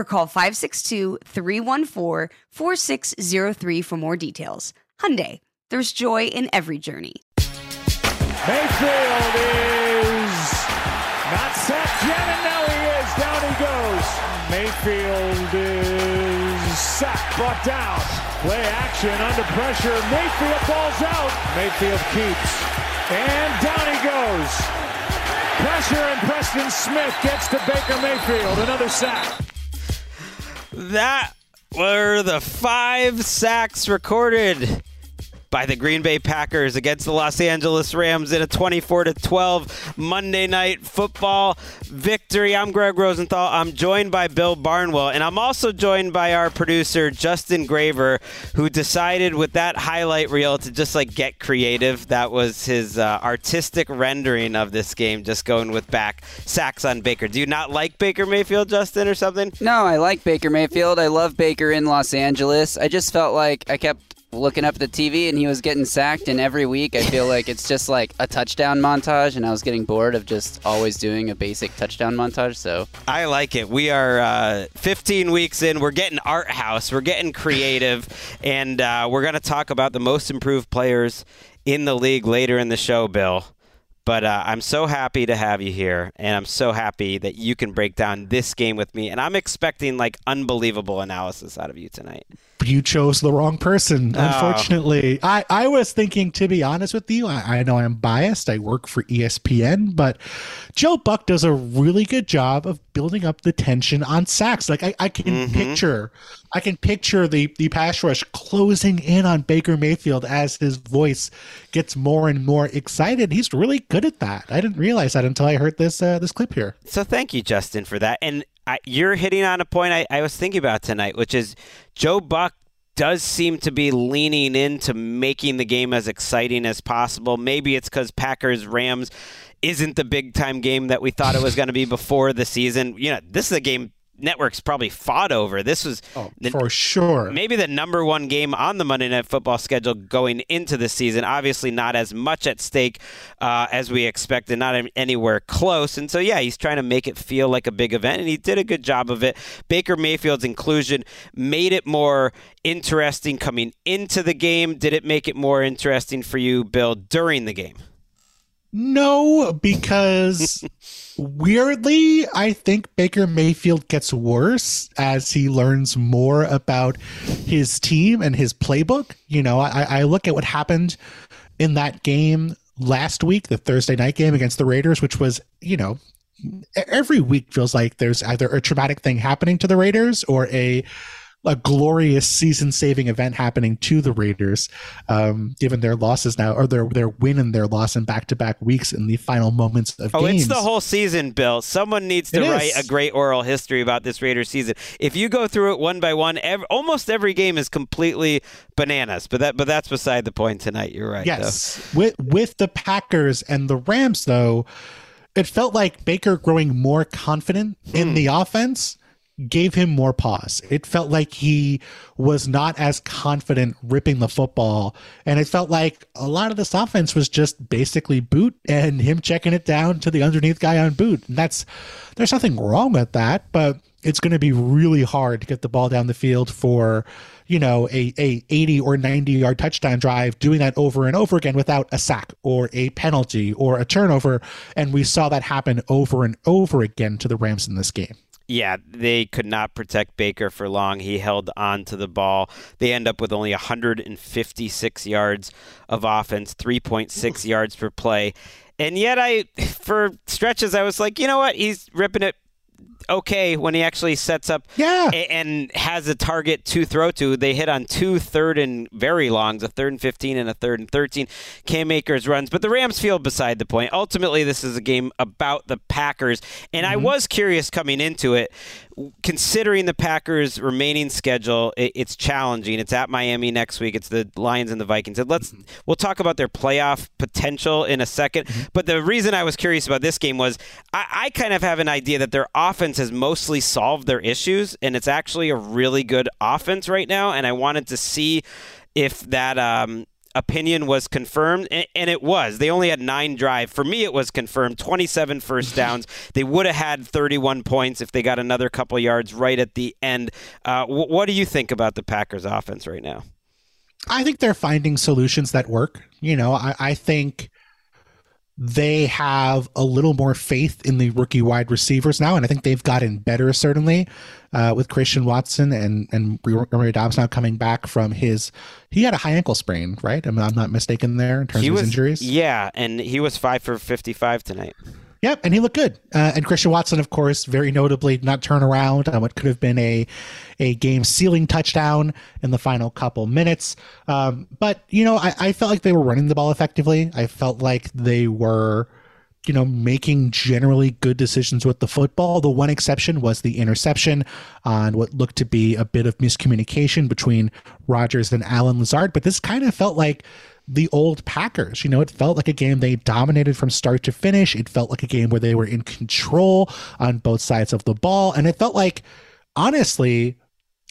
or call 562-314-4603 for more details. Hyundai, there's joy in every journey. Mayfield is not set yet, and now he is. Down he goes. Mayfield is sacked, brought down. Play action under pressure. Mayfield falls out. Mayfield keeps. And down he goes. Pressure, and Preston Smith gets to Baker Mayfield. Another sack. That were the five sacks recorded by the Green Bay Packers against the Los Angeles Rams in a 24 to 12 Monday night football victory. I'm Greg Rosenthal. I'm joined by Bill Barnwell, and I'm also joined by our producer Justin Graver, who decided with that highlight reel to just like get creative. That was his uh, artistic rendering of this game, just going with back sacks on Baker. Do you not like Baker Mayfield, Justin, or something? No, I like Baker Mayfield. I love Baker in Los Angeles. I just felt like I kept looking up at the TV and he was getting sacked and every week I feel like it's just like a touchdown montage and I was getting bored of just always doing a basic touchdown montage so. I like it. We are uh, 15 weeks in. We're getting art house. We're getting creative. And uh, we're going to talk about the most improved players in the league later in the show Bill. But uh, I'm so happy to have you here, and I'm so happy that you can break down this game with me. And I'm expecting like unbelievable analysis out of you tonight you chose the wrong person. Oh. Unfortunately, I, I was thinking, to be honest with you, I, I know I'm biased. I work for ESPN, but Joe Buck does a really good job of building up the tension on sacks. Like I, I can mm-hmm. picture, I can picture the the pass rush closing in on Baker Mayfield as his voice gets more and more excited. He's really good at that. I didn't realize that until I heard this uh, this clip here. So thank you, Justin, for that. And I, you're hitting on a point I, I was thinking about tonight, which is Joe Buck does seem to be leaning into making the game as exciting as possible. Maybe it's because Packers Rams isn't the big time game that we thought it was going to be before the season. You know, this is a game networks probably fought over. This was oh, the, for sure maybe the number one game on the Monday Night Football schedule going into the season. Obviously, not as much at stake uh, as we expected, not anywhere close. And so, yeah, he's trying to make it feel like a big event, and he did a good job of it. Baker Mayfield's inclusion made it more interesting coming into the game. Did it make it more interesting for you, Bill, during the game? No, because weirdly, I think Baker Mayfield gets worse as he learns more about his team and his playbook. You know, I, I look at what happened in that game last week, the Thursday night game against the Raiders, which was, you know, every week feels like there's either a traumatic thing happening to the Raiders or a a glorious season saving event happening to the Raiders, um, given their losses now or their their win and their loss in back to back weeks in the final moments of oh, games. it's the whole season, Bill. Someone needs to it write is. a great oral history about this Raiders season. If you go through it one by one, every, almost every game is completely bananas. But that but that's beside the point tonight. You're right. Yes, though. with with the Packers and the Rams though it felt like Baker growing more confident in the offense gave him more pause. It felt like he was not as confident ripping the football. And it felt like a lot of this offense was just basically boot and him checking it down to the underneath guy on boot. And that's, there's nothing wrong with that, but it's going to be really hard to get the ball down the field for, you know, a, a 80 or 90 yard touchdown drive, doing that over and over again without a sack or a penalty or a turnover. And we saw that happen over and over again to the Rams in this game yeah, they could not protect Baker for long. He held on to the ball. They end up with only 156 yards of offense, 3.6 yards per play. And yet, I, for stretches, I was like, you know what? He's ripping it okay when he actually sets up yeah. and has a target to throw to. They hit on two third and very longs, a third and 15 and a third and 13. Cam Akers runs, but the Rams feel beside the point. Ultimately, this is a game about the Packers, and mm-hmm. I was curious coming into it considering the Packers' remaining schedule, it, it's challenging. It's at Miami next week. It's the Lions and the Vikings. And let's we'll talk about their playoff potential in a 2nd mm-hmm. But the reason I was curious about this game was I, I kind of have an idea that their offense has mostly solved their issues, and it's actually a really good offense right now. And I wanted to see if that um, opinion was confirmed, and it was. They only had nine drive. For me, it was confirmed. 27 first downs. they would have had 31 points if they got another couple yards right at the end. Uh, what do you think about the Packers' offense right now? I think they're finding solutions that work. You know, I, I think they have a little more faith in the rookie wide receivers now, and I think they've gotten better certainly uh, with Christian Watson and and Romeo Doubs now coming back from his he had a high ankle sprain, right? I'm, I'm not mistaken there in terms he of was, injuries. Yeah, and he was five for 55 tonight. Yep, and he looked good. Uh, and Christian Watson, of course, very notably did not turn around on what could have been a a game sealing touchdown in the final couple minutes. Um, but you know, I, I felt like they were running the ball effectively. I felt like they were, you know, making generally good decisions with the football. The one exception was the interception on what looked to be a bit of miscommunication between Rodgers and Allen Lazard. But this kind of felt like the old Packers. You know, it felt like a game they dominated from start to finish. It felt like a game where they were in control on both sides of the ball. And it felt like, honestly,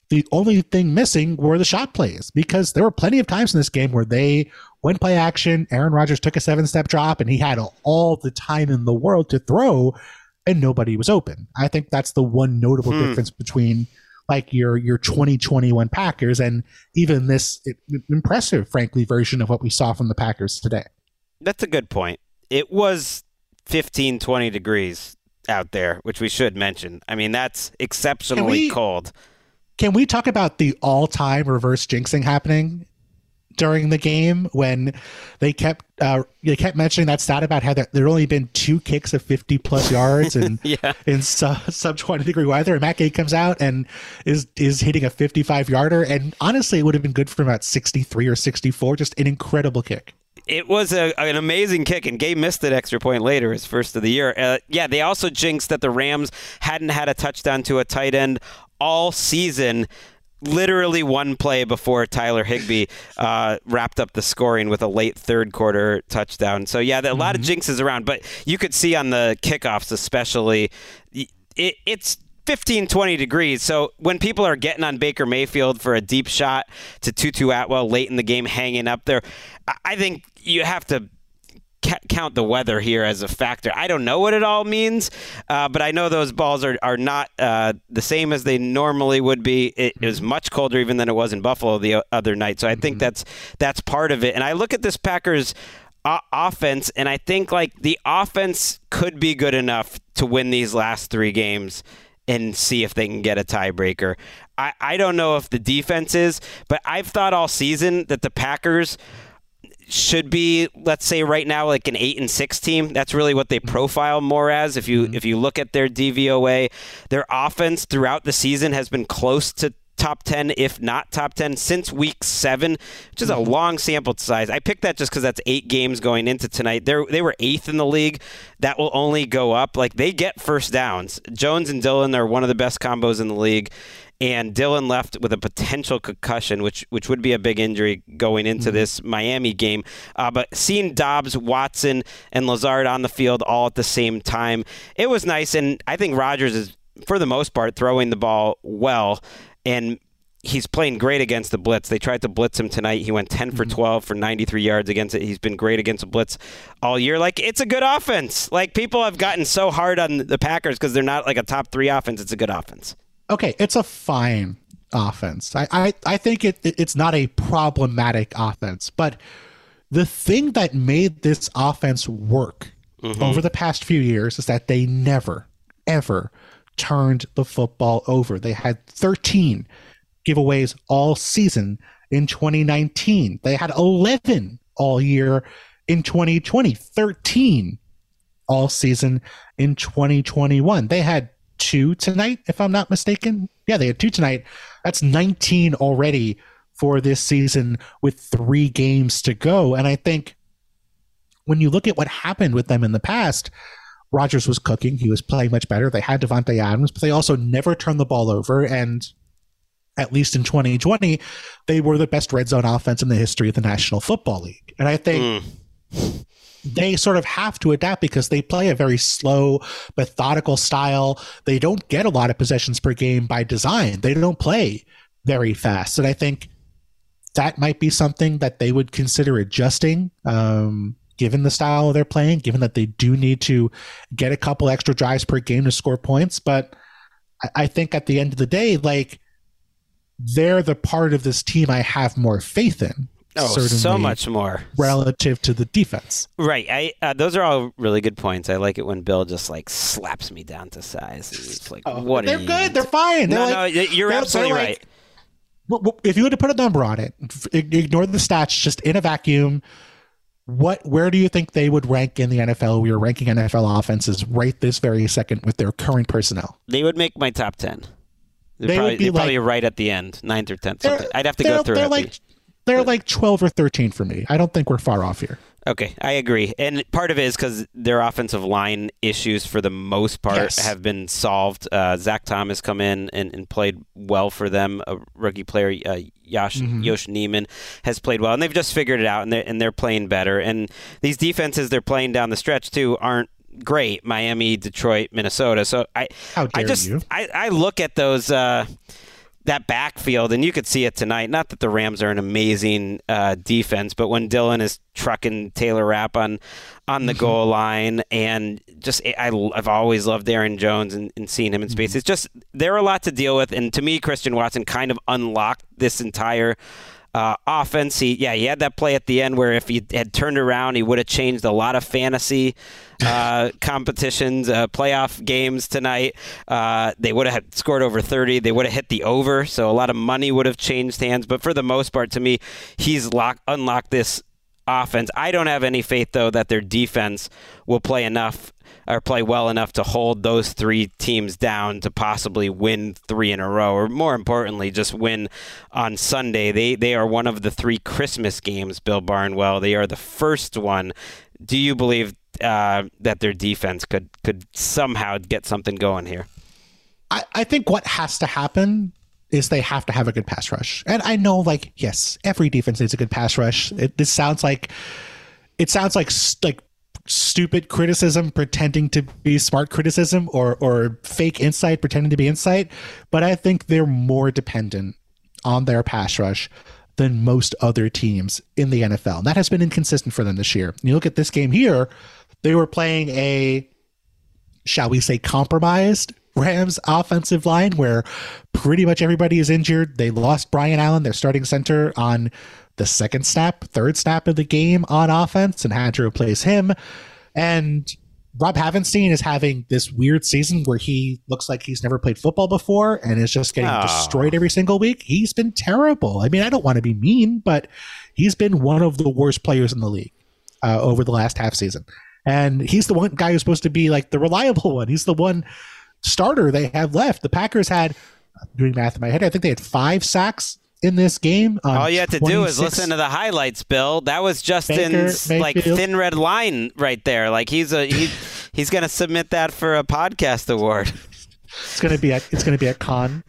the only thing missing were the shot plays because there were plenty of times in this game where they went play action. Aaron Rodgers took a seven step drop and he had all the time in the world to throw and nobody was open. I think that's the one notable hmm. difference between like your your 2021 Packers and even this impressive, frankly, version of what we saw from the Packers today. That's a good point. It was 15, 20 degrees out there, which we should mention. I mean, that's exceptionally we, cold. Can we talk about the all-time reverse jinxing happening during the game when they kept uh, they kept mentioning that stat about how there there only been two kicks of 50 plus yards and yeah. in sub, sub 20 degree weather and Matt Gay comes out and is is hitting a 55 yarder and honestly it would have been good for about 63 or 64 just an incredible kick it was a, an amazing kick, and Gay missed an extra point later, his first of the year. Uh, yeah, they also jinxed that the Rams hadn't had a touchdown to a tight end all season literally one play before Tyler Higbee uh, wrapped up the scoring with a late third quarter touchdown. So yeah, a lot mm-hmm. of jinxes around, but you could see on the kickoffs especially, it, it's 15, 20 degrees. So when people are getting on Baker Mayfield for a deep shot to Tutu Atwell late in the game, hanging up there, I think you have to ca- count the weather here as a factor. I don't know what it all means, uh, but I know those balls are, are not uh, the same as they normally would be. It, it, was much colder even than it was in Buffalo the other night. So I think mm-hmm. that's that's part of it. And I look at this Packers offense, and I think like the offense could be good enough to win these last three games and see if they can get a tiebreaker. I, I don't know if the defense is, but I've thought all season that the Packers – should be let's say right now like an 8 and 6 team that's really what they profile more as if you mm-hmm. if you look at their DVOA their offense throughout the season has been close to top 10, if not top 10, since week seven, which is a Mm-hmm. long sample size. I picked that just because that's eight games going into tonight. They're, they were eighth in the league. That will only go up. Like they get first downs. Jones and Dillon are one of the best combos in the league. And Dillon left with a potential concussion, which which would be a big injury going into this Miami game. Uh, but seeing Doubs, Watson, and Lazard on the field all at the same time, it was nice. And I think Rodgers is, for the most part, throwing the ball well. And he's playing great against the blitz. They tried to blitz him tonight. He went 10 for 12 for 93 yards against it. He's been great against the blitz all year. Like it's a good offense. Like people have gotten so hard on the Packers because they're not like a top 3 offense. It's a good offense. Okay, it's a fine offense. I I, I think it, it- it's not a problematic offense, but the thing that made this offense work mm-hmm. over the past few years is that they never ever turned the football over. They had 13 giveaways all season in 2019. They had 11 all year in 2020, 13 all season in 2021. They had two tonight, if I'm not mistaken. Yeah, they had two tonight. That's 19 already for this season with three games to go. And I think when you look at what happened with them in the past, Rodgers was cooking. He was playing much better. They had Davante Adams, but they also never turned the ball over. And at least in 2020, they were the best red zone offense in the history of the National Football League. And I think hmm. They sort of have to adapt because they play a very slow, methodical style. They don't get a lot of possessions per game by design. They don't play very fast. And I think that might be something that they would consider adjusting, um, given the style they're playing, given that they do need to get a couple extra drives per game to score points. But I, I think at the end of the day, like, they're the part of this team I have more faith in. Oh, so much more. relative to the defense. Right. I uh, those are all really good points. I like it when Bill just like slaps me down to size. It's like, what? They're good. They're fine. They're No, like, no, you're absolutely right. like- w- if you were to put a number on it, ignore the stats, just in a vacuum. What? Where do you think they would rank in the NFL? We are ranking NFL offenses right this very second with their current personnel. They would make my top ten. They're They would probably, be they're probably right at the end, ninth or tenth. I'd have to go through They're it. like they're like twelve or thirteen for me. I don't think we're far off here. Okay, I agree. And part of it is because their offensive line issues, for the most part, Yes. have been solved. Uh, Zach Thomas come in and, and played well for them. A rookie player, uh, Yosh, Mm-hmm. Nijman, has played well, and they've just figured it out, and they're, and they're playing better. And these defenses they're playing down the stretch too aren't great. Miami, Detroit, Minnesota. So I, How I dare just, you. I, I look at those. Uh, that backfield, and you could see it tonight. Not that the Rams are an amazing uh, defense, but when Dillon is trucking Taylor Rapp on on the goal line, and just I, I've always loved Aaron Jones and, and seeing him in space. It's just there are a lot to deal with, and to me, Christian Watson kind of unlocked this entire. Uh, offense, he yeah, he had that play at the end where if he had turned around, he would have changed a lot of fantasy uh, competitions, uh, playoff games tonight. Uh, they would have scored over 30. They would have hit the over, so a lot of money would have changed hands. But for the most part, to me, he's locked, unlocked this offense. I don't have any faith though that their defense will play enough or play well enough to hold those three teams down to possibly win three in a row, or more importantly, just win on Sunday. They they are one of the three Christmas games. Bill Barnwell. They are the first one. Do you believe uh, that their defense could could somehow get something going here? I, I think what has to happen is they have to have a good pass rush. And I know, like, yes, every defense needs a good pass rush. It, this sounds like it sounds like like stupid criticism pretending to be smart criticism or or fake insight pretending to be insight. But I think they're more dependent on their pass rush than most other teams in the NFL. And that has been inconsistent for them this year. You look at this game here, they were playing a shall we say, compromised Rams offensive line where pretty much everybody is injured. They lost Brian Allen, their starting center, on the second snap, third snap of the game on offense and had to replace him. And Rob Havenstein is having this weird season where he looks like he's never played football before and is just getting Oh. destroyed every single week. He's been terrible. I mean, I don't want to be mean, but he's been one of the worst players in the league uh, over the last half season. And he's the one guy who's supposed to be like the reliable one. He's the one starter they have left. The Packers had doing math in my head. I think they had five sacks in this game. All you have to do is listen to the highlights, Bill. That was Justin's Baker like thin red line right there. Like he's a he, he's gonna submit that for a podcast award. It's gonna be a it's gonna be a con.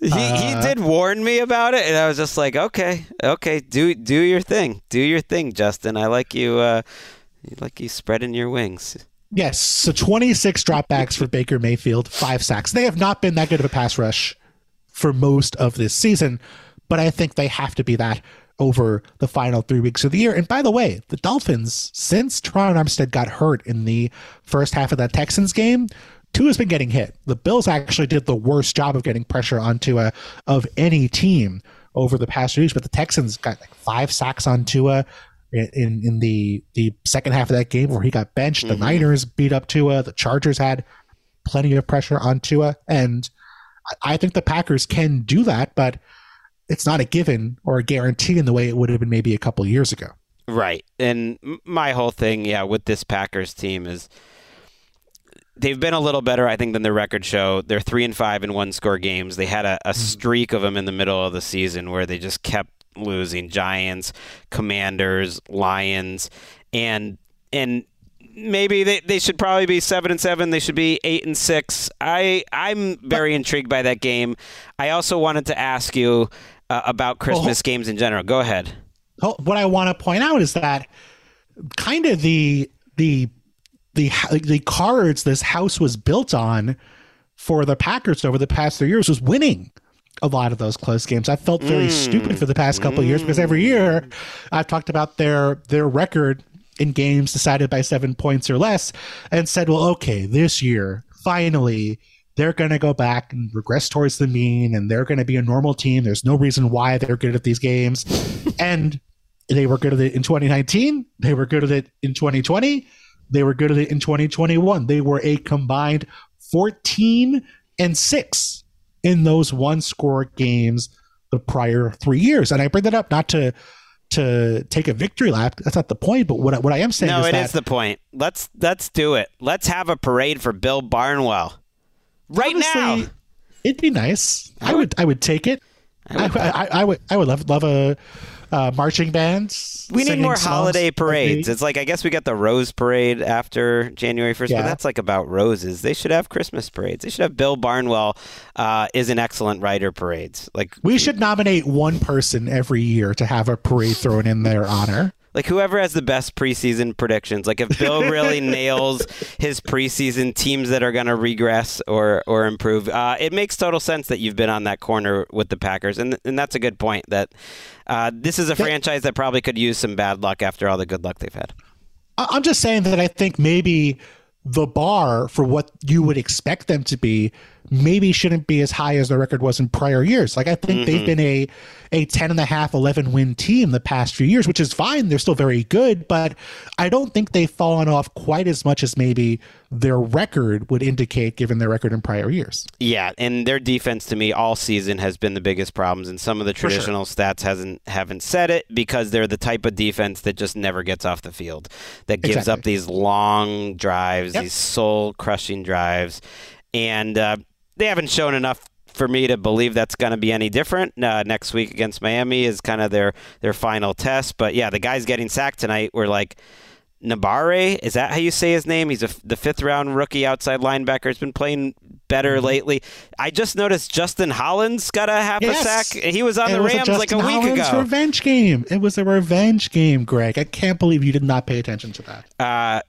He, he Uh, did warn me about it, and I was just like, okay, okay, do do your thing, do your thing, Justin. I like you, uh, like you spreading your wings. Yes, so 26 dropbacks for Baker Mayfield, five sacks. They have not been that good of a pass rush for most of this season, but I think they have to be that over the final three weeks of the year. And by the way, the Dolphins, since Terron Armstead got hurt in the first half of that Texans game, Tua has been getting hit. The Bills actually did the worst job of getting pressure onto a of any team over the past few weeks, but the Texans got like five sacks on Tua in in the the second half of that game where he got benched. The mm-hmm. Niners beat up Tua. The Chargers had plenty of pressure on Tua, and I- I think the Packers can do that, but it's not a given or a guarantee in the way it would have been maybe a couple years ago. Right. And my whole thing, yeah, with this Packers team is they've been a little better, I think, than their record show. They're three and five in one score games. They had a, a mm-hmm. streak of them in the middle of the season where they just kept losing Giants, Commanders, Lions, and and maybe they, they should probably be seven and seven. They should be eight and six. I I'm very intrigued by that game. I also wanted to ask you uh, about Christmas games in general. Go ahead. What I want to point out is that kind of the the the the cards this house was built on for the Packers over the past three years was winning a lot of those close games. I felt very stupid for the past couple of years because every mm. year I've talked about their their record in games decided by seven points or less and said, well, okay, this year finally they're going to go back and regress towards the mean and they're going to be a normal team. There's no reason why they're good at these games. and they were good at it in 2019. They were good at it in 2020. They were good at it in 2021. They were a combined 14 and 6 in those one score games the prior 3 years. And I bring that up not to to take a victory lap. That's not the point, but what I, what I am saying No, is it that is the point. Let's let's do it. Let's have a parade for Bill Barnwell right now. it'd be nice. I would I would take it. I, I, I would I would love love a uh, marching bands. We need more holiday parades. It's like I guess we got the Rose Parade after January first, Yeah. but that's like about roses. They should have Christmas parades. They should have Bill Barnwell uh, is an excellent writer parades. Like We should nominate one person every year to have a parade thrown in their honor. Like whoever has the best preseason predictions. Like if Bill really nails his preseason teams that are going to regress or or improve, uh, it makes total sense that you've been on that corner with the Packers, and and that's a good point. That uh, this is a franchise that probably could use some bad luck after all the good luck they've had. I'm just saying that I think maybe the bar for what you would expect them to be maybe shouldn't be as high as the record was in prior years. Like I think they've been a a 10 and a half 11 win team the past few years, which is fine. They're still very good, but I don't think they've fallen off quite as much as maybe their record would indicate given their record in prior years. Yeah, and their defense to me all season has been the biggest problems, and some of the sure. traditional stats hasn't haven't said it because they're the type of defense that just never gets off the field, that gives Exactly. up these long drives, Yep. these soul crushing drives, and uh, they haven't shown enough. For me to believe that's going to be any different uh, next week against Miami is kind of their their final test. But yeah, the guys getting sacked tonight were like Nabare. Is that how you say his name? He's a, the fifth round rookie outside linebacker. He's been playing better Mm-hmm. lately. I just noticed Justin Hollins got a half a sack. He was on And the was Rams like a week Hollins ago. revenge game. It was a revenge game, Greg. I can't believe you did not pay attention to that. Uh,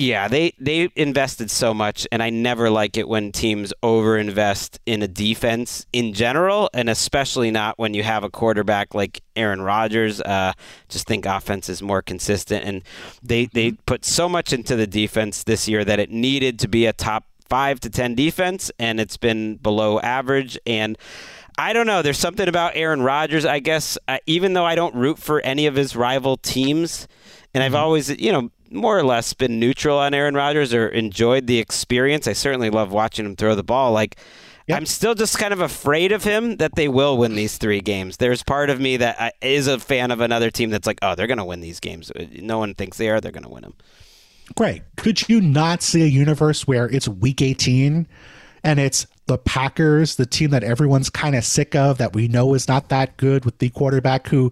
yeah, they they invested so much, and I never like it when teams overinvest in a defense in general, and especially not when you have a quarterback like Aaron Rodgers. Uh, just think offense is more consistent, and they they put so much into the defense this year that it needed to be a top five to ten defense, and it's been below average. And I don't know. There's something about Aaron Rodgers. I guess uh, even though I don't root for any of his rival teams, and I've always, you know, more or less been neutral on Aaron Rodgers or enjoyed the experience. I certainly love watching him throw the ball. Like, Yep. I'm still just kind of afraid of him that they will win these three games. There's part of me that is a fan of another team that's like, oh, they're going to win these games. No one thinks they are. They're going to win them. Greg, could you not see a universe where it's week 18 and it's the Packers, the team that everyone's kind of sick of, that we know is not that good with the quarterback who,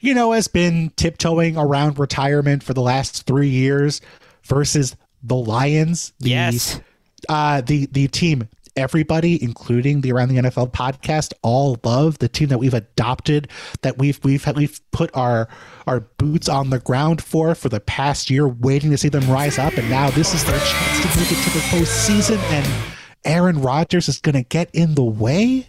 you know, has been tiptoeing around retirement for the last three years, versus the Lions. The, Yes. uh, the the team everybody including the around the NFL podcast all love the team that we've adopted that we've we've we've put our our boots on the ground for for the past year waiting to see them rise up and now this is their chance to make it to the postseason and Aaron Rodgers is going to get in the way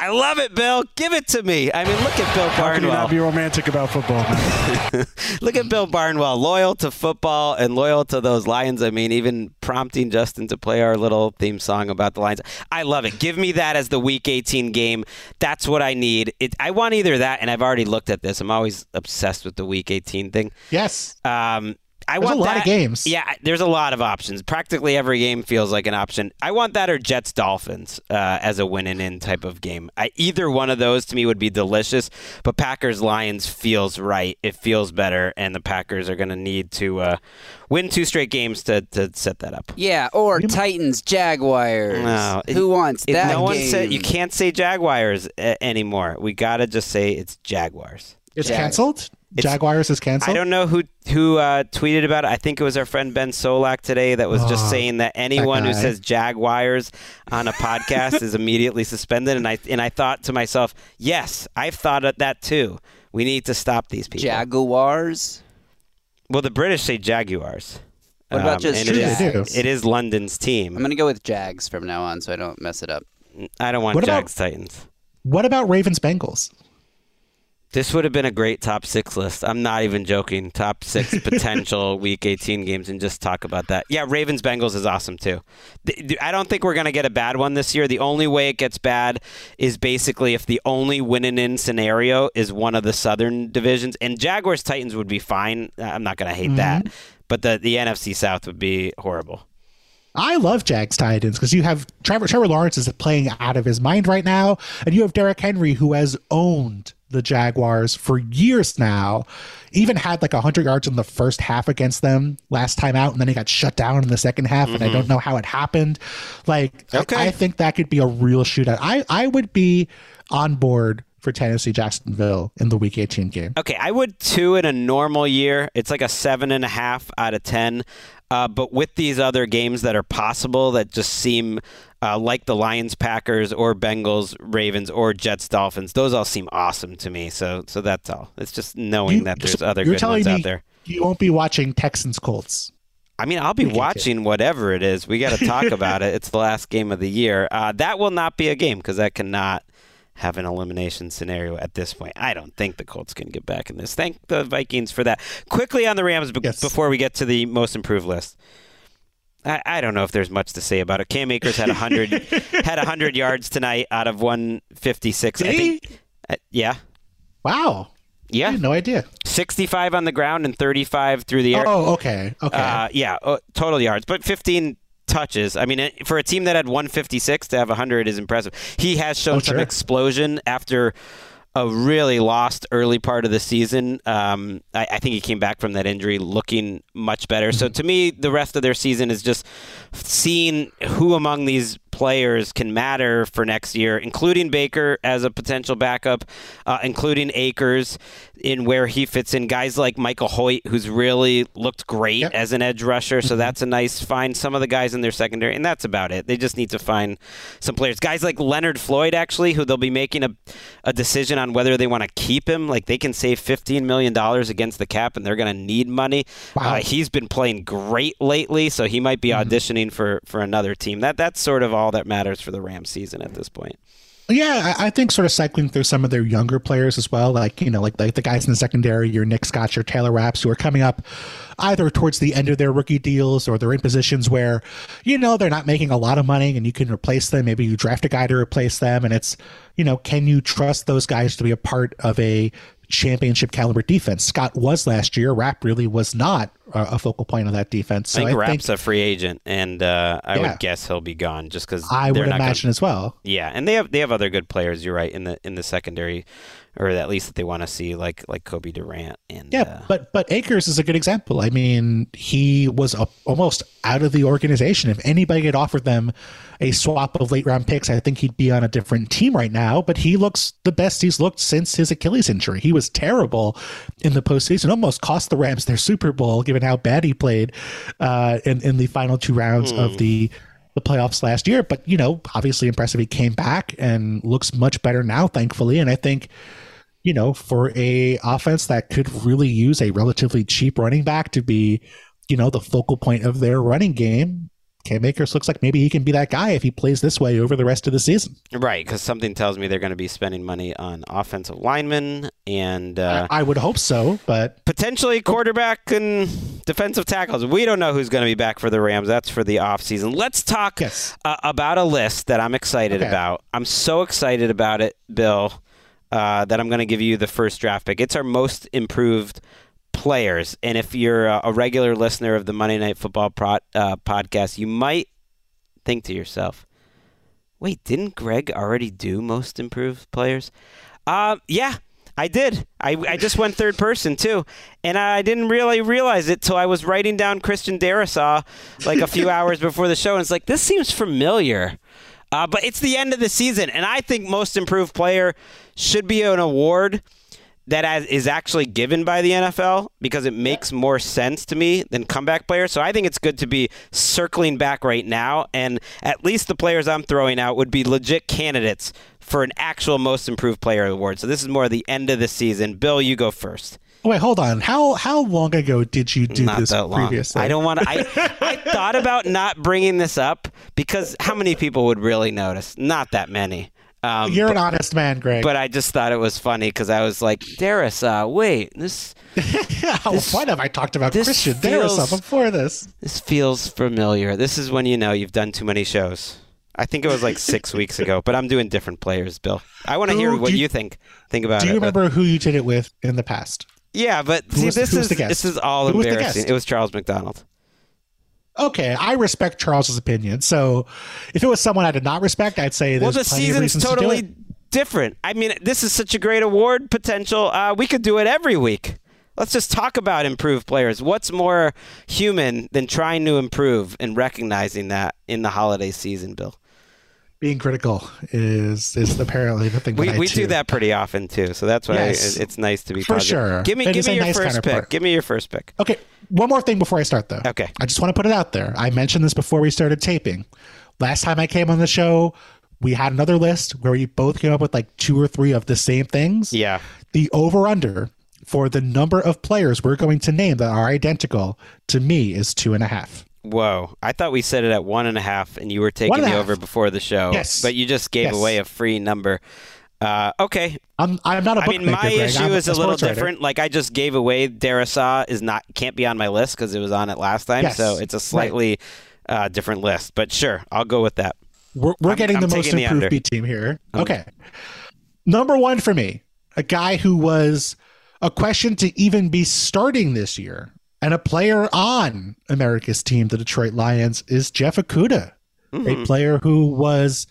I love it, Bill. Give it to me. I mean, look at Bill Barnwell. How can you not Barnwell. be romantic about football, man? Look at Bill Barnwell, loyal to football and loyal to those Lions. I mean, even prompting Justin to play our little theme song about the Lions. I love it. Give me that as the Week 18 game. That's what I need. It, I want either that, and I've already looked at this. I'm always obsessed with the Week 18 thing. yes Um, I There's want a lot that- of games. Yeah, there's a lot of options. Practically every game feels like an option. I want that or Jets Dolphins uh, as a win and in type of game. I, either one of those to me would be delicious. But Packers Lions feels right. It feels better, and the Packers are going to need to uh, win two straight games to, to set that up. Yeah, or Titans, Jaguars. No, it- Who wants It- that no one said you can't say Jaguars uh, anymore. We got to just say it's Jaguars. it's Jag- canceled Jaguars is canceled I don't know who who uh, tweeted about it. I think it was our friend Ben Solak today that was just Oh, saying that anyone who says Jaguars on a podcast is immediately suspended. And I and I thought to myself, yes, I've thought of that too. We need to stop these people. Jaguars. well, the British say Jaguars. Um, What about just and it is, it is London's team. I'm gonna go with Jags from now on, so I don't mess it up. I don't want What about- Jags Titans. what about Ravens Bengals This would have been a great top six list. I'm not even joking. Top six potential Week 18 games, and just talk about that. Yeah, Ravens Bengals is awesome too. I don't think we're gonna get a bad one this year. The only way it gets bad is basically if the only winning in scenario is one of the Southern divisions, and Jaguars Titans would be fine. I'm not gonna hate mm-hmm. that, but the the NFC South would be horrible. I love Jags Titans because you have Trevor Trevor Lawrence is playing out of his mind right now, and you have Derrick Henry who has owned the Jaguars for years now. Even had like hundred yards in the first half against them last time out, and then he got shut down in the second half, and I don't know how it happened. Like, I- Okay. I, think that could be a real shootout. I I would be on board for Tennessee Jacksonville in the Week 18 game. Okay, I would two in a normal year. It's like a seven and a half out of ten. Uh, but with these other games that are possible that just seem uh, like the Lions, Packers, or Bengals, Ravens, or Jets, Dolphins, those all seem awesome to me. So, so that's all. It's just knowing You- that there's so other good ones out there. You won't be watching Texans Colts. I mean, I'll be watching whatever it is. We got to talk about it. It's the last game of the year. Uh, that will not be a game because that cannot have an elimination scenario at this point. I don't think the Colts can get back in this. Thank the Vikings for that. Quickly on the Rams be- Yes. before we get to the most improved list. I, I don't know if there's much to say about it. Cam Akers had hundred had hundred yards tonight out of one fifty six. Did I he? think. Uh, yeah, Wow. I yeah. had no idea. Sixty five on the ground and thirty five through the air. Oh, okay. Okay. Uh, yeah, uh, total yards, but 15 touches. I mean, for a team that had 156 to have 100 is impressive. He has shown Oh, some sure. explosion after a really lost early part of the season. Um, I, I think he came back from that injury looking much better. Mm-hmm. So to me, the rest of their season is just seeing who among these players can matter for next year, including Baker as a potential backup, uh, including Akers in where he fits in. Guys like Michael Hoyt, who's really looked great Yep. as an edge rusher, so that's a nice find. Some of the guys in their secondary, and that's about it. They just need to find some players. Guys like Leonard Floyd, actually, who they'll be making a, a decision on whether they want to keep him. Like they can save $15 million against the cap, and they're going to need money. Wow. Uh, he's been playing great lately, so he might be auditioning for, for another team. That That's sort of all that matters for the Rams season at this point. Yeah, I, think sort of cycling through some of their younger players as well, like you know, like like the guys in the secondary, your Nick Scott, your Taylor Rapps, who are coming up either towards the end of their rookie deals or they're in positions where you know they're not making a lot of money and you can replace them. Maybe you draft a guy to replace them, and it's you know, can you trust those guys to be a part of a championship caliber defense? Scott was last year. Rapp really was not a focal point of that defense. So I think I Rapp's think a free agent, and uh, I Yeah. would guess he'll be gone just because I would not imagine Gonna, as well. yeah, and they have they have other good players. You're right in the in the secondary, or at least that they want to see, like like Cobie Durant and Yeah, uh, but but Akers is a good example. I mean, he was a, almost out of the organization. If anybody had offered them a swap of late round picks, I think he'd be on a different team right now. But he looks the best he's looked since his Achilles injury. He was terrible in the postseason, almost cost the Rams their Super Bowl, given how bad he played uh, in in the final two rounds of the the playoffs last year. But you know, obviously impressive. He came back and looks much better now, thankfully. And I think you know, for a offense that could really use a relatively cheap running back to be, you know, the focal point of their running game, Cam Akers looks like maybe he can be that guy if he plays this way over the rest of the season. right because something tells me they're going to be spending money on offensive linemen and uh, I would hope so, but potentially quarterback and defensive tackles. We don't know who's going to be back for the Rams. That's for the offseason. Let's talk Yes. uh, about a list that I'm excited Okay. about. I'm so excited about it, Bill, uh, that I'm going to give you the first draft pick. It's our most improved players. And if you're a, regular listener of the Monday Night Football pro- uh, podcast, you might think to yourself, wait, didn't Greg already do most improved players? Uh, yeah, I did. I, I just went third person too, and I didn't really realize it till I was writing down Christian Darrisaw like a few hours before the show, and it's like this seems familiar. Uh, but it's the end of the season, and I think most improved player should be an award that is actually given by the NFL because it makes more sense to me than comeback players. So I think it's good to be circling back right now, and at least the players I'm throwing out would be legit candidates for an actual most improved player award. So this is more the end of the season. Bill, you go first. wait, hold on. How how long ago did you do not this previously? I don't want to. I, I thought about not bringing this up because how many people would really notice? Not that many. Um, You're an honest man, Greg. but I just thought it was funny because I was like, Darrisaw, uh, wait, this How- what have I talked about Christian Darrisaw before this? this feels familiar. This is when you know you've done too many shows. I think it was like six weeks ago, but I'm doing different players, Bill. I want to hear what you- you think. Think about it. Do it. you but- remember who you did it with in the past? Yeah, but see, was- this is this is all Who embarrassing. It was Charles McDonald. Okay, I respect Charles's opinion. So if it was someone I did not respect, I'd say Well, the plenty of season's reasons to do totally different. I mean, this is such a great award potential. Uh, we could do it every week. Let's just talk about improved players. What's more human than trying to improve and recognizing that in the holiday season, Bill? Being critical is is apparently the thing We, I we do that pretty often too, so that's why Yes. it- it's nice to be For positive. sure. Give me, It give me your nice first pick. Give me your first pick. Okay, one more thing before I start though. Okay. I just want to put it out there. I mentioned this before we started taping. Last time I came on the show, we had another list where we both came up with like two or three of the same things. Yeah, The over under for the number of players we're going to name that are identical to me is two and a half. Whoa! I thought we set it at one and a half, and you were taking me over before the show. Yes. but you just gave Yes. away a free number. Uh, okay, I'm I'm not a I bookmaker. mean, my Greg. issue I'm is a little writer. different. Like I just gave away Darrisaw is not can't be on my list because it was on it last time, Yes. so it's a slightly uh, different list. But sure, I'll go with that. We're, we're I'm- getting I'm the most the improved under. B team here. Okay. Number one for me, a guy who was a question to even be starting this year, and a player on America's team, the Detroit Lions, is Jeff Okudah, Mhm. a player who was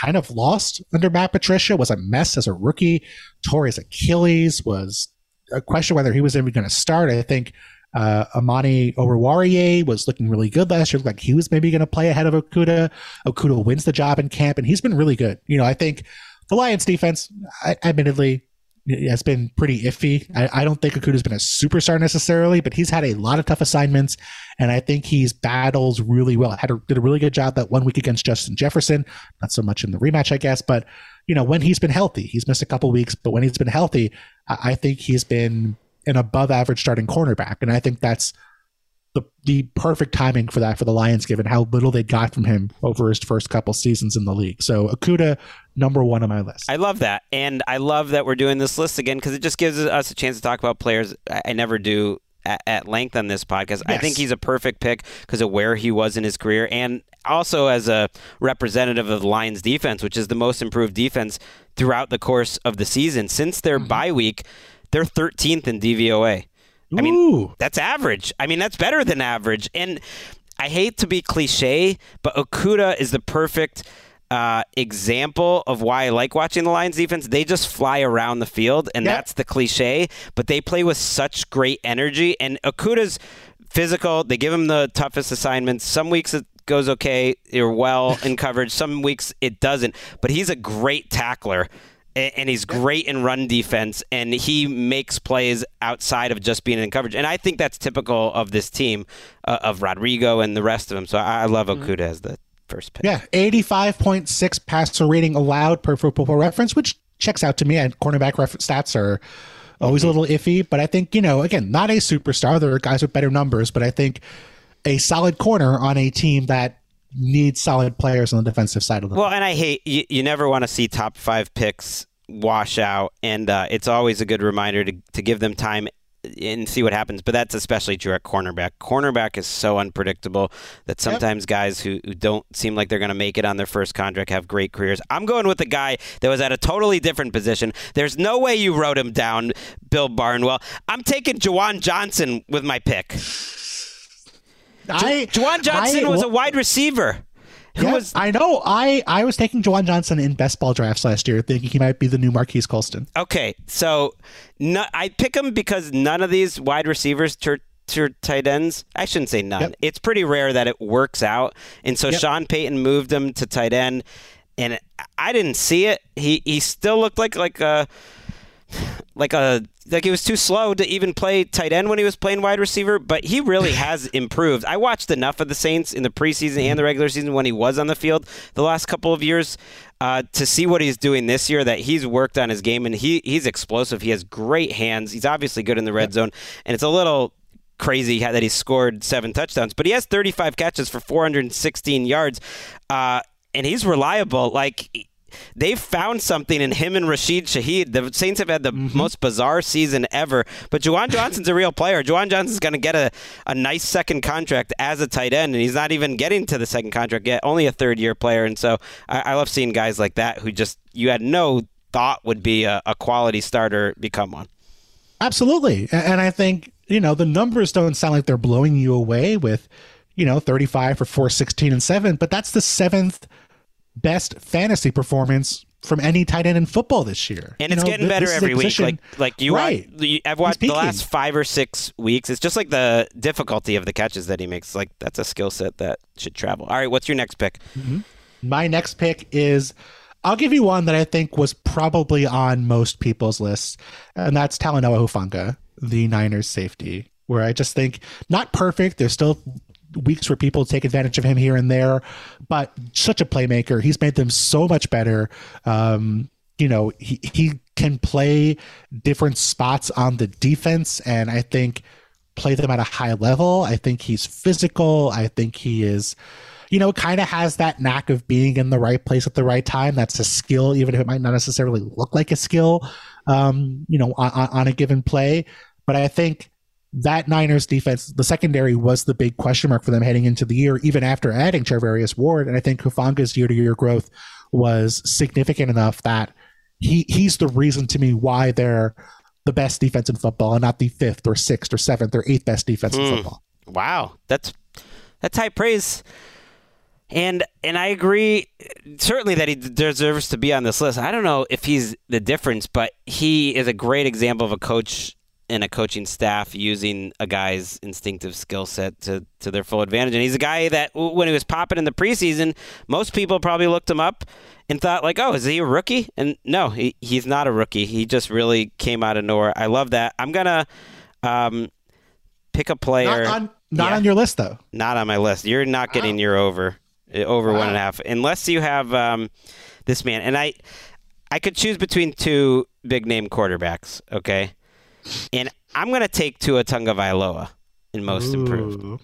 kind of lost under Matt Patricia, was a mess as a rookie, tore his Achilles, was a question whether he was even going to start. I think uh, Amani Oruwariye was looking really good last year. Looked Like he was maybe going to play ahead of Okudah. Okudah wins the job in camp, and he's been really good. You know, I think the Lions defense, I, admittedly, has been pretty iffy. I, I don't think Okudah's been a superstar necessarily, but he's had a lot of tough assignments, and I think he's battles really well. Had a, did a really good job that one week against Justin Jefferson. Not so much in the rematch, I guess, but you know when he's been healthy, he's missed a couple weeks, but when he's been healthy, I, I think he's been an above average starting cornerback, and I think that's the the perfect timing for that for the Lions, given how little they got from him over his first couple seasons in the league. So Okudah, number one on my list. I love that, and I love that we're doing this list again because it just gives us a chance to talk about players I, never do at, length on this podcast. I think he's a perfect pick because of where he was in his career, and also as a representative of the Lions defense, which is the most improved defense throughout the course of the season since their mm-hmm. bye week. They're 13th in DVOA. I mean, that's average. I mean, that's better than average. And I hate to be cliche, but Okudah is the perfect uh, example of why I like watching the Lions defense. They just fly around the field, and Yeah. that's the cliche, but they play with such great energy. And Okudah's physical. They give him the toughest assignments. Some weeks it goes okay, you're well in coverage. Some weeks it doesn't. But he's a great tackler. And he's great in run defense, and he makes plays outside of just being in coverage. And I think that's typical of this team, uh, of Rodrigo and the rest of them. So I, I love Okudah as the first pick. Yeah, 85.6 passer rating allowed per football reference, which checks out to me. And cornerback reference stats are always a little iffy, but I think, you know, again, not a superstar. There are guys with better numbers, but I think a solid corner on a team that needs solid players on the defensive side of the Well, and I hate you, you never want to see top five picks wash out, and uh, it's always a good reminder to, to give them time and see what happens. But that's especially true at cornerback. Cornerback is so unpredictable that sometimes guys who, who don't seem like they're going to make it on their first contract have great careers. I'm going with a guy that was at a totally different position. There's no way you wrote him down, Bill Barnwell. I'm taking Juwan Johnson with my pick. I, Juwan Johnson I- was a wide receiver. Who Yeah, was I know. I I was taking Juwan Johnson in best ball drafts last year, thinking he might be the new Marquise Colston. Okay, so no, I pick him because none of these wide receivers tur tur tight ends. I shouldn't say none. Yep. It's pretty rare that it works out, and so Yep. Sean Payton moved him to tight end, and I didn't see it. He he still looked like like a like a like he was too slow to even play tight end when he was playing wide receiver, but he really has improved. I watched enough of the Saints in the preseason and the regular season when he was on the field the last couple of years uh, to see what he's doing this year. That he's worked on his game and he he's explosive. He has great hands. He's obviously good in the red zone, and it's a little crazy that he scored seven touchdowns, but he has 35 catches for 416 yards, uh, and he's reliable. Like they've found something in him and Rashid Shaheed. The Saints have had the mm-hmm. most bizarre season ever, but Juwan Johnson's a real player. Juwan Johnson's going to get a, a nice second contract as a tight end, and he's not even getting to the second contract yet, only a third year player. And so I, I love seeing guys like that who just you had no thought would be a, a quality starter become one. Absolutely. And I think, you know, the numbers don't sound like they're blowing you away with, you know, 35 for 416 and 7, but that's the seventh best fantasy performance from any tight end in football this year. And You it's know, getting better this is a every week. Like like you, right. watch, I've watched the last five or six weeks. It's just like the difficulty of the catches that he makes. Like that's a skill set that should travel. All right, what's your next pick? Mm-hmm. My next pick is I'll give you one that I think was probably on most people's lists, and that's Talanoa Hufanga, the Niners safety, where I just think not perfect. There's still weeks where people take advantage of him here and there, but such a playmaker. He's made them so much better. Um, you know, he, he can play different spots on the defense, and I think play them at a high level. I think he's physical. I think he is, you know, kind of has that knack of being in the right place at the right time. That's a skill, even if it might not necessarily look like a skill, um, you know, on, on a given play. But I think that Niners defense, the secondary was the big question mark for them heading into the year, even after adding Charvarius Ward. And I think Hufanga's year to year growth was significant enough that he he's the reason to me why they're the best defense in football and not the fifth or sixth or seventh or eighth best defense in hmm. football. Wow, that's that's high praise. And and I agree certainly that he deserves to be on this list. I don't know if he's the difference, but he is a great example of a coach and a coaching staff using a guy's instinctive skill set to, to their full advantage. And he's a guy that when he was popping in the preseason, most people probably looked him up and thought like, "Oh, is he a rookie?" And no, he, he's not a rookie. He just really came out of nowhere. I love that. I'm gonna um, pick a player. Not on not Yeah. on your list though. Not on my list. You're not getting your over uh, over one and a half unless you have um, this man. And I I could choose between two big name quarterbacks. Okay, and I'm gonna take Tua Tagovailoa in most improved,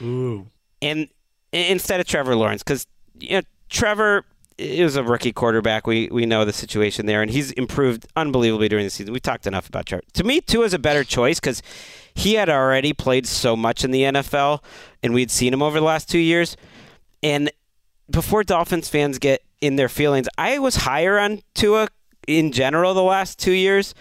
Ooh. and instead of Trevor Lawrence because you know Trevor is a rookie quarterback. We we know the situation there, and he's improved unbelievably during the season. We talked enough about Trevor. To me, Tua is a better choice because he had already played so much in the NFL, and we'd seen him over the last two years. And before Dolphins fans get in their feelings, I was higher on Tua in general the last two years.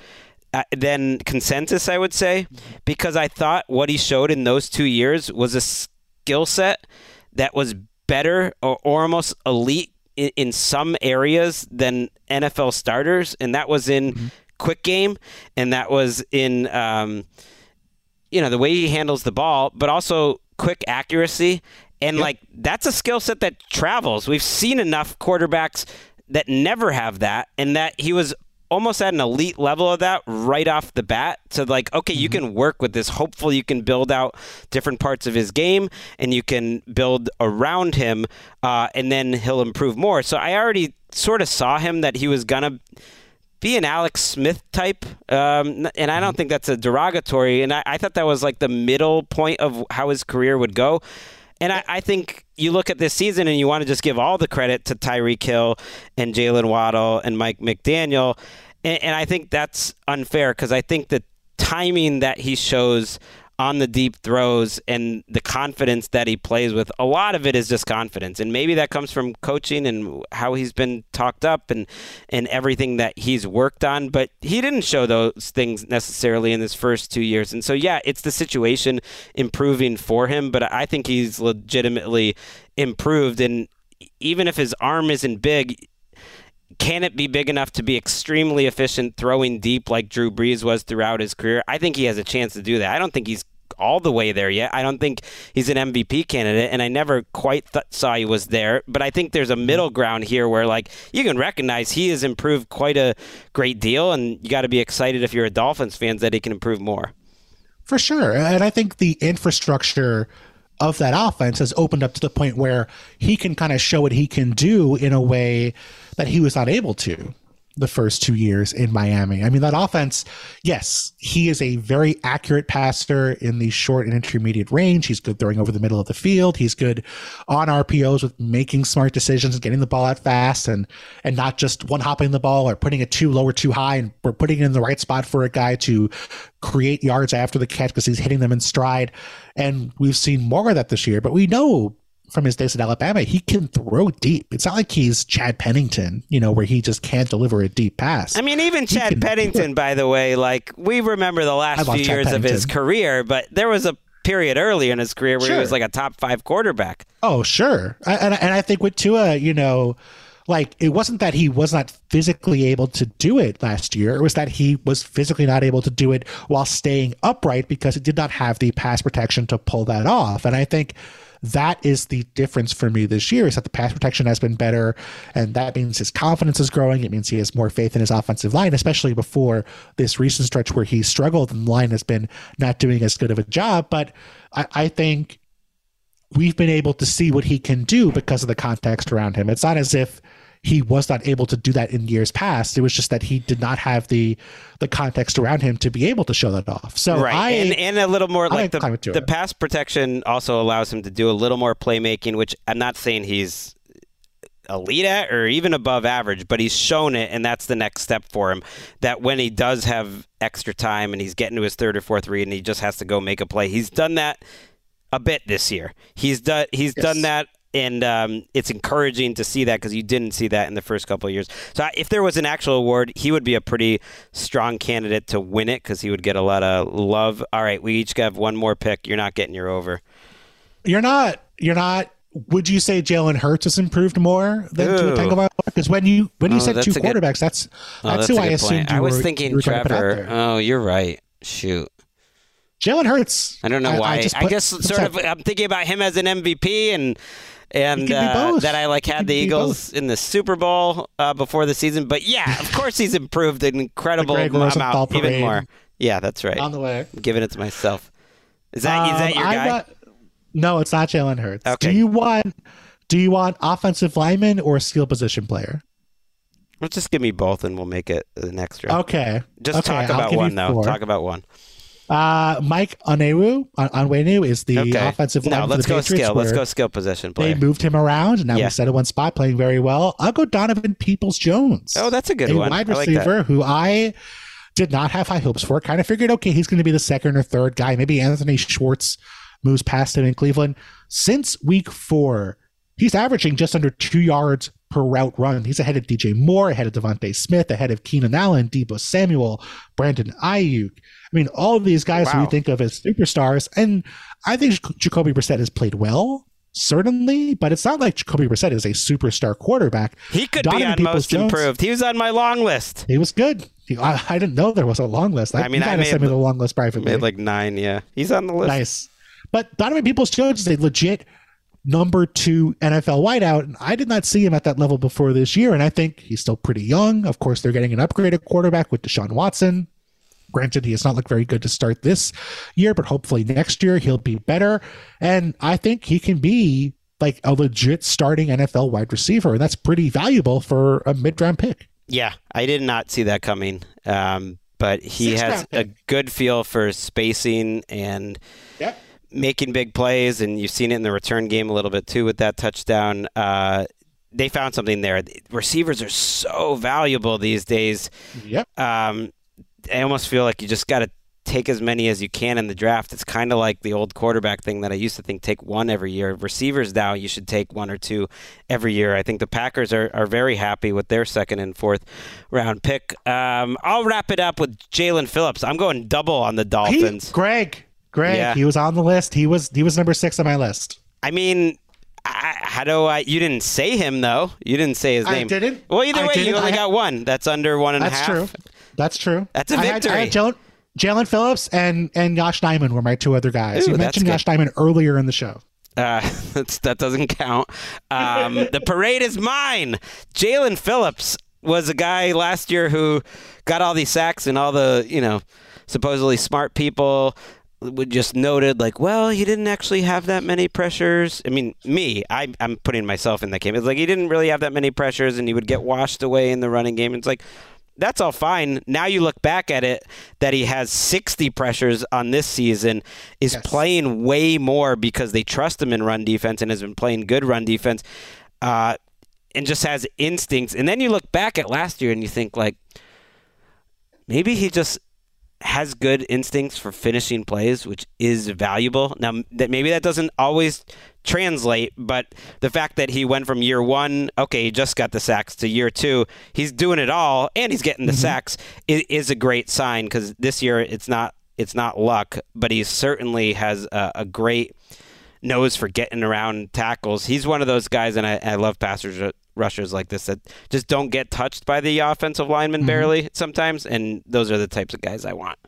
Uh, than consensus, I would say, because I thought what he showed in those two years was a skill set that was better or, or almost elite in, in, some areas than NFL starters, and that was in mm-hmm. quick game, and that was in um, you know the way he handles the ball, but also quick accuracy. And yep. like that's a skill set that travels. We've seen enough quarterbacks that never have that, and that he was almost at an elite level of that right off the bat to like okay mm-hmm. you can work with this hopefully you can build out different parts of his game and you can build around him uh, and then he'll improve more so i already sort of saw him that he was gonna be an alex smith type um, and i don't mm-hmm. think that's a derogatory and I, I thought that was like the middle point of how his career would go and I, I, think you look at this season and you want to just give all the credit to Tyreek Hill and Jaylen Waddle and Mike McDaniel. And, and I think that's unfair because I think the timing that he shows on the deep throws and the confidence that he plays with. A lot of it is just confidence, and maybe that comes from coaching and how he's been talked up and and everything that he's worked on. But he didn't show those things necessarily in his first two years, and so yeah, it's the situation improving for him. But I think he's legitimately improved, and even if his arm isn't big, can it be big enough to be extremely efficient throwing deep like Drew Brees was throughout his career? I think he has a chance to do that. I don't think he's all the way there yet. I don't think he's an MVP candidate, and I never quite th- saw he was there. But I think there's a middle mm-hmm. ground here where, like, you can recognize he has improved quite a great deal, and you got to be excited if you're a Dolphins fan that he can improve more. For sure, and I think the infrastructure of that offense has opened up to the point where he can kind of show what he can do in a way that he was not able to the first two years in Miami. I mean, that offense, yes, he is a very accurate passer in the short and intermediate range. He's good throwing over the middle of the field. He's good on RPOs with making smart decisions, and getting the ball out fast and and not just one hopping the ball or putting it too low or too high and we're putting it in the right spot for a guy to create yards after the catch because he's hitting them in stride. And we've seen more of that this year, but we know from his days at Alabama, he can throw deep. It's not like he's Chad Pennington, you know, where he just can't deliver a deep pass. I mean, even Chad Pennington, by the way, like we remember the last few Chad years Pennington. of his career, but there was a period early in his career where sure. he was like a top five quarterback. Oh, sure. I, and, and I think with Tua, you know, like it wasn't that he was not physically able to do it last year. It was that he was physically not able to do it while staying upright because he did not have the pass protection to pull that off. And I think that is the difference for me this year is that the pass protection has been better. And that means his confidence is growing. It means he has more faith in his offensive line, especially before this recent stretch where he struggled and the line has been not doing as good of a job. But I, I think we've been able to see what he can do because of the context around him. It's not as if he was not able to do that in years past. It was just that he did not have the the context around him to be able to show that off. So right, I, and, and a little more like the the pass protection also allows him to do a little more playmaking, which I'm not saying he's elite at or even above average, but he's shown it, and that's the next step for him. That when he does have extra time and he's getting to his third or fourth read and he just has to go make a play, he's done that a bit this year. He's done he's yes. done that and um, it's encouraging to see that because you didn't see that in the first couple of years. So if there was an actual award, he would be a pretty strong candidate to win it because he would get a lot of love. All right, we each have one more pick. You're not getting your over. You're not. You're not. Would you say Jalen Hurts has improved more than Tua Tagovailoa? Because when you when you oh, said two quarterbacks, good, that's that's, oh, that's who I assumed. I was were, thinking Trevor. Oh, you're right. Shoot. Jalen Hurts. I don't know why. I, I, I guess sort of. I'm thinking about him as an MVP and and uh, that I like had the Eagles in the Super Bowl uh, before the season. But yeah, of course he's improved an incredible amount, even more. Yeah, that's right. On the way, I'm giving it to myself. Is that um, is that your guy? Got, no, it's not Jalen Hurts. Okay. Do you want do you want offensive lineman or a skill position player? Let's just give me both, and we'll make it an extra. Okay. Just okay, talk about one though. Talk about one. Uh, Mike Onwenu, Onwenu is the okay. offensive line. No, let's go Patriots skill. Let's go skill position player. They moved him around, now yeah. he's set at one spot, playing very well. I'll go Donovan Peoples Jones. Oh, that's a good a one. wide receiver like who I did not have high hopes for. Kind of figured, okay, he's going to be the second or third guy. Maybe Anthony Schwartz moves past him in Cleveland. Since week four, he's averaging just under two yards per route run. He's ahead of DJ Moore, ahead of DeVonta Smith, ahead of Keenan Allen, Deebo Samuel, Brandon Aiyuk. I mean, all of these guys wow. we think of as superstars. And I think Jacoby Brissett has played well certainly, but it's not like Jacoby Brissett is a superstar quarterback. He could Donovan be on most improved. He was on my long list. He was good. He, I, I, didn't know there was a long list. I, I mean, I made, send me the long list privately. Made like nine. Yeah, he's on the list. Nice, but Donovan Peoples Jones is a legit number two NFL wideout, and I did not see him at that level before this year. And I think he's still pretty young. Of course, they're getting an upgraded quarterback with Deshaun Watson. Granted, he has not looked very good to start this year, but hopefully next year he'll be better. And I think he can be like a legit starting NFL wide receiver. And that's pretty valuable for a mid round pick. Yeah, I did not see that coming. Um, but he Six has a good feel for spacing and yep. Making big plays. And you've seen it in the return game a little bit too with that touchdown. Uh, they found something there. Receivers are so valuable these days. Yep. Um, I almost feel like you just got to take as many as you can in the draft. It's kind of like the old quarterback thing that I used to think take one every year. Receivers now, you should take one or two every year. I think the Packers are, are very happy with their second and fourth round pick. Um, I'll wrap it up with Jaelan Phillips. I'm going double on the Dolphins. He, Greg, Greg, yeah. he was on the list. He was he was number six on my list. I mean, I, how do I? You didn't say him though. You didn't say his name. I didn't. Well, either I way, you only got one. That's under one and a half. That's true. That's true. That's a victory. I had, had Jaelan Phillips and and Yosh Nijman were my two other guys. Ooh, you mentioned Josh Diamond earlier in the show. Uh, that doesn't count. Um, the parade is mine. Jaelan Phillips was a guy last year who got all these sacks and all the you know supposedly smart people just noted like, well, he didn't actually have that many pressures. I mean, me, I, I'm putting myself in that game. It's like he didn't really have that many pressures, and he would get washed away in the running game. It's like, that's all fine. Now you look back at it that he has 60 pressures on this season, is yes. playing way more because they trust him in run defense and has been playing good run defense, uh, and just has instincts. And then you look back at last year and you think like maybe he just has good instincts for finishing plays, which is valuable. Now that maybe that doesn't always translate, but the fact that he went from year one, okay, he just got the sacks, to year two, he's doing it all and he's getting the mm-hmm. sacks is, is, a great sign because this year it's not it's not luck, but he certainly has a, a, great nose for getting around tackles. He's one of those guys, and I, I love passers rushers like this that just don't get touched by the offensive lineman mm-hmm. barely sometimes, and those are the types of guys I want.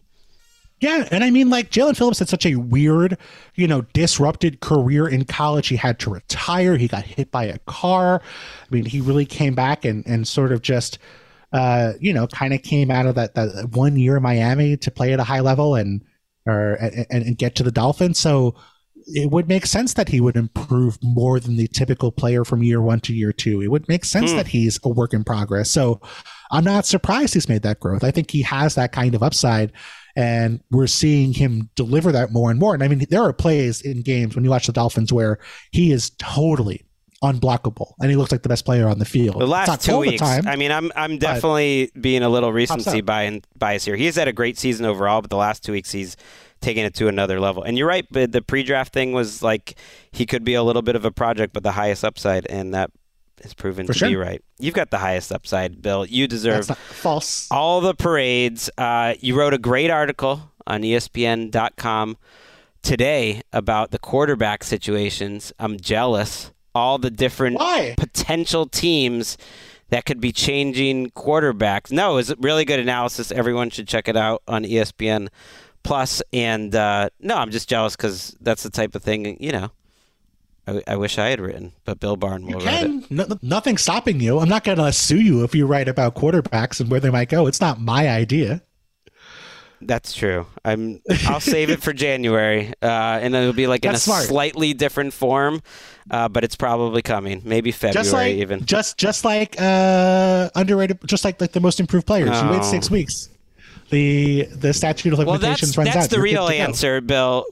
Yeah, and I mean, like Jaelan Phillips had such a weird, you know, disrupted career in college. He had to retire. He got hit by a car. I mean, he really came back and and sort of just, uh, you know, kind of came out of that that one year in Miami to play at a high level and or and, and get to the Dolphins. So it would make sense that he would improve more than the typical player from year one to year two. It would make sense mm. that he's a work in progress. So I'm not surprised he's made that growth. I think he has that kind of upside. And we're seeing him deliver that more and more. And I mean, there are plays in games when you watch the Dolphins where he is totally unblockable, and he looks like the best player on the field. The last two weeks, time, I mean, I'm I'm definitely being a little recency bias here. He's had a great season overall, but the last two weeks he's taking it to another level. And you're right, but the pre-draft thing was like he could be a little bit of a project, but the highest upside, and that has proven For to sure. be right. You've got the highest upside, Bill. You deserve false. All the parades. Uh, you wrote a great article on ESPN.com today about the quarterback situations. I'm jealous. All the different Why? potential teams that could be changing quarterbacks. No, it's really good analysis. Everyone should check it out on ESPN Plus. And uh, no, I'm just jealous because that's the type of thing you know I, I, wish I had written, but Bill Barn will write it. No, nothing's stopping you. I'm not going to sue you if you write about quarterbacks and where they might go. It's not my idea. That's true. I'm. I'll save it for January, uh, and then it'll be like That's in a smart. slightly different form, uh, but it's probably coming. Maybe February just like, even. Just just like uh, underrated, just like like the most improved players. Oh. You wait six weeks. The the statute of limitations well, that's, runs that's out. That's the You're real answer, Bill.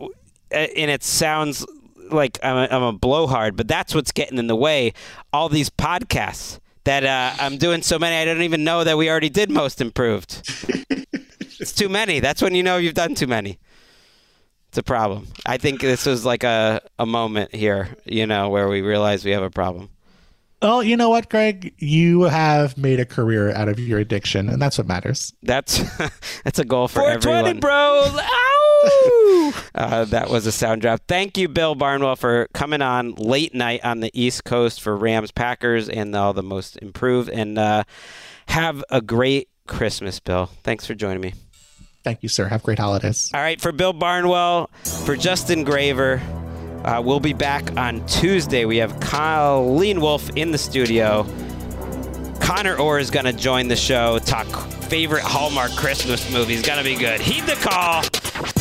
And it sounds like I'm a, I'm a blowhard, but that's what's getting in the way. All these podcasts that uh, I'm doing so many, I don't even know that we already did most improved. it's too many. That's when you know you've done too many. It's a problem. I think this was like a, a moment here, you know, where we realize we have a problem. Well, you know what, Greg? You have made a career out of your addiction, and that's what matters. That's that's a goal for 420, everyone. bro. Ow! uh, that was a sound drop. Thank you, Bill Barnwell, for coming on late night on the East Coast for Rams Packers and all the most improved. And uh, have a great Christmas, Bill. Thanks for joining me. Thank you, sir. Have great holidays. All right, for Bill Barnwell, for Justin Graver, uh, we'll be back on Tuesday. We have Colleen Wolf in the studio. Connor Orr is going to join the show, talk favorite Hallmark Christmas movies. Going to be good. Heed the call.